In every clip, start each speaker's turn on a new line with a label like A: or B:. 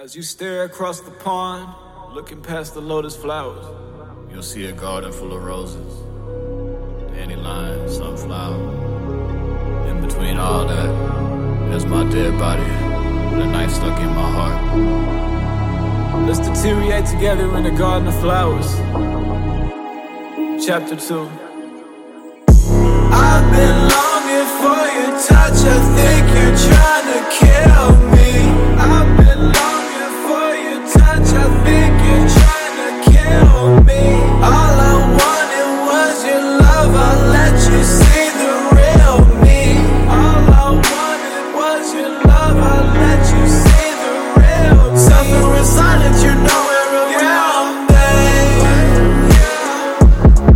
A: As you stare across the pond, looking past the lotus flowers, you'll see a garden full of roses, dandelion, sunflower. In between all that, there's my dead body, with a knife stuck in my heart. Let's deteriorate together in a garden of flowers. Chapter 2. I think you're trying to kill me. All I wanted was your love, I let you see the real me. All I wanted was your love. I'll let you see the real me. Something resonates, you're nowhere around me.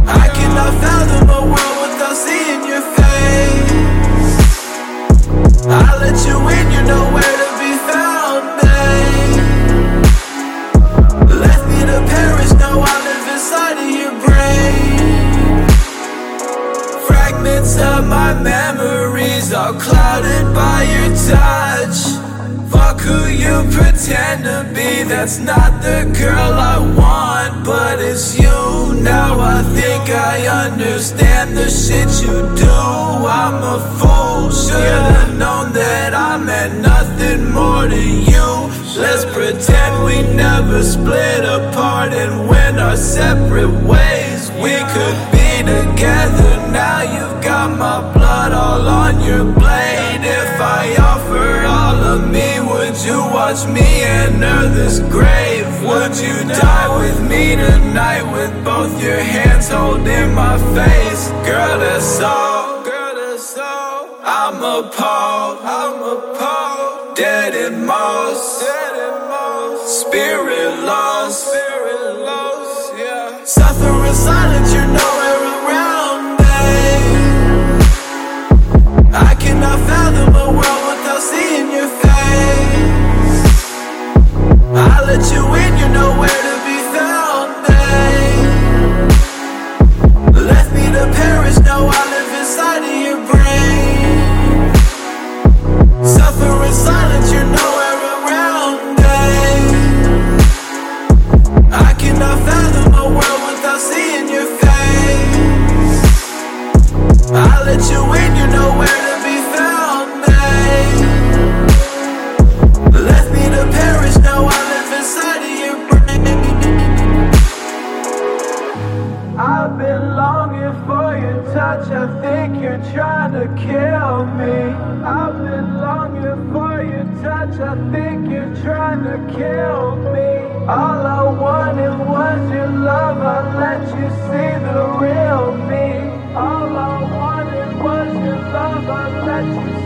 A: I cannot fathom the world without seeing your face. I'll let you win, you're nowhere around me. Of my memories, all clouded by your touch. Fuck who you pretend to be, that's not the girl I want, but it's you. Now I think I understand the shit you do. I'm a fool, should've known that I meant nothing more to you. Let's pretend we never split apart and went our separate ways. We could be together now. You've got my blood all on your blade. If I offer all of me, would you watch me enter this grave? Would you die with me tonight with both your hands holding my face? Girl, that's all. Girl, that's all. I'm appalled. I'm appalled. Dead in moss. Dead in moss. Spirit lost. Spirit lost. Yeah. Suffering silence. You're let you in, you're nowhere to be found, babe. Left me to perish, now I live inside of your brain. Suffering silence, you're nowhere around, babe. I cannot fathom a world without seeing your face. I let you in, you're nowhere I think you're trying to kill me. I've been longing for your touch, I think you're trying to kill me. All I wanted was your love, I let you see the real me. All I wanted was your love, I let you